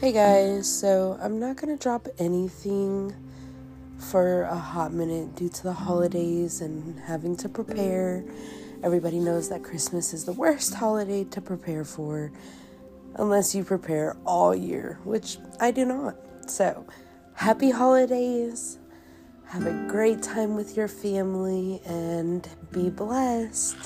Hey guys, so I'm not gonna drop anything for a hot minute due to the holidays and having to prepare. Everybody knows that Christmas is the worst holiday to prepare for unless you prepare all year, which I do not. So, happy holidays. Have a great time with your family and be blessed.